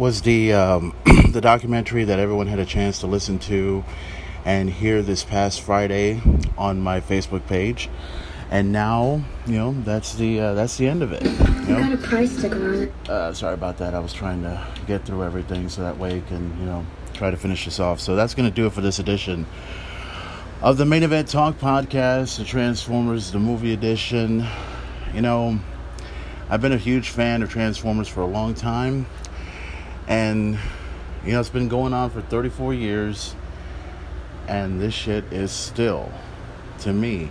Speaker 1: Was the um, [clears throat] the documentary that everyone had a chance to listen to and hear this past Friday on my Facebook page. And now, you know, that's the uh, that's the end of it. You know?
Speaker 23: got a price sticker on it.
Speaker 1: Uh, sorry about that. I was trying to get through everything so that way you can, you know, try to finish this off. So that's going to do it for this edition of the Main Event Talk podcast, the Transformers, the movie edition. You know, I've been a huge fan of Transformers for a long time. And, you know, it's been going on for 34 years. And this shit is still, to me,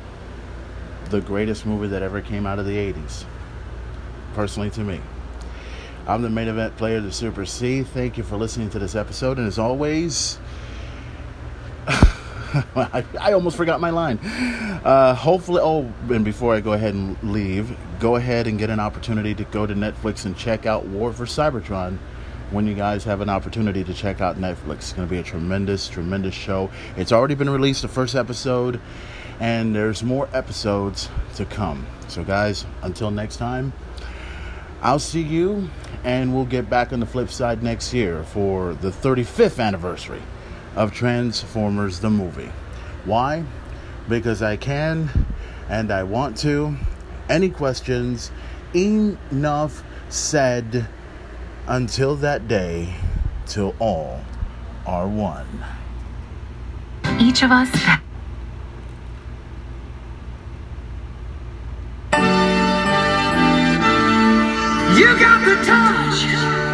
Speaker 1: the greatest movie that ever came out of the 80s. Personally, to me. I'm the main event player, of the Super C. Thank you for listening to this episode. And as always, I, [laughs] I almost forgot my line. Uh, hopefully, oh, and before I go ahead and leave, go ahead and get an opportunity to go to Netflix and check out War for Cybertron when you guys have an opportunity to check out Netflix. It's going to be a tremendous, tremendous show. It's already been released, the first episode, and there's more episodes to come. So, guys, until next time, I'll see you, and we'll get back on the flip side next year for the 35th anniversary of Transformers the movie. Why? Because I can and I want to. Any questions? Enough said. Until that day, till all are one.
Speaker 24: Each of us
Speaker 20: You got the touch.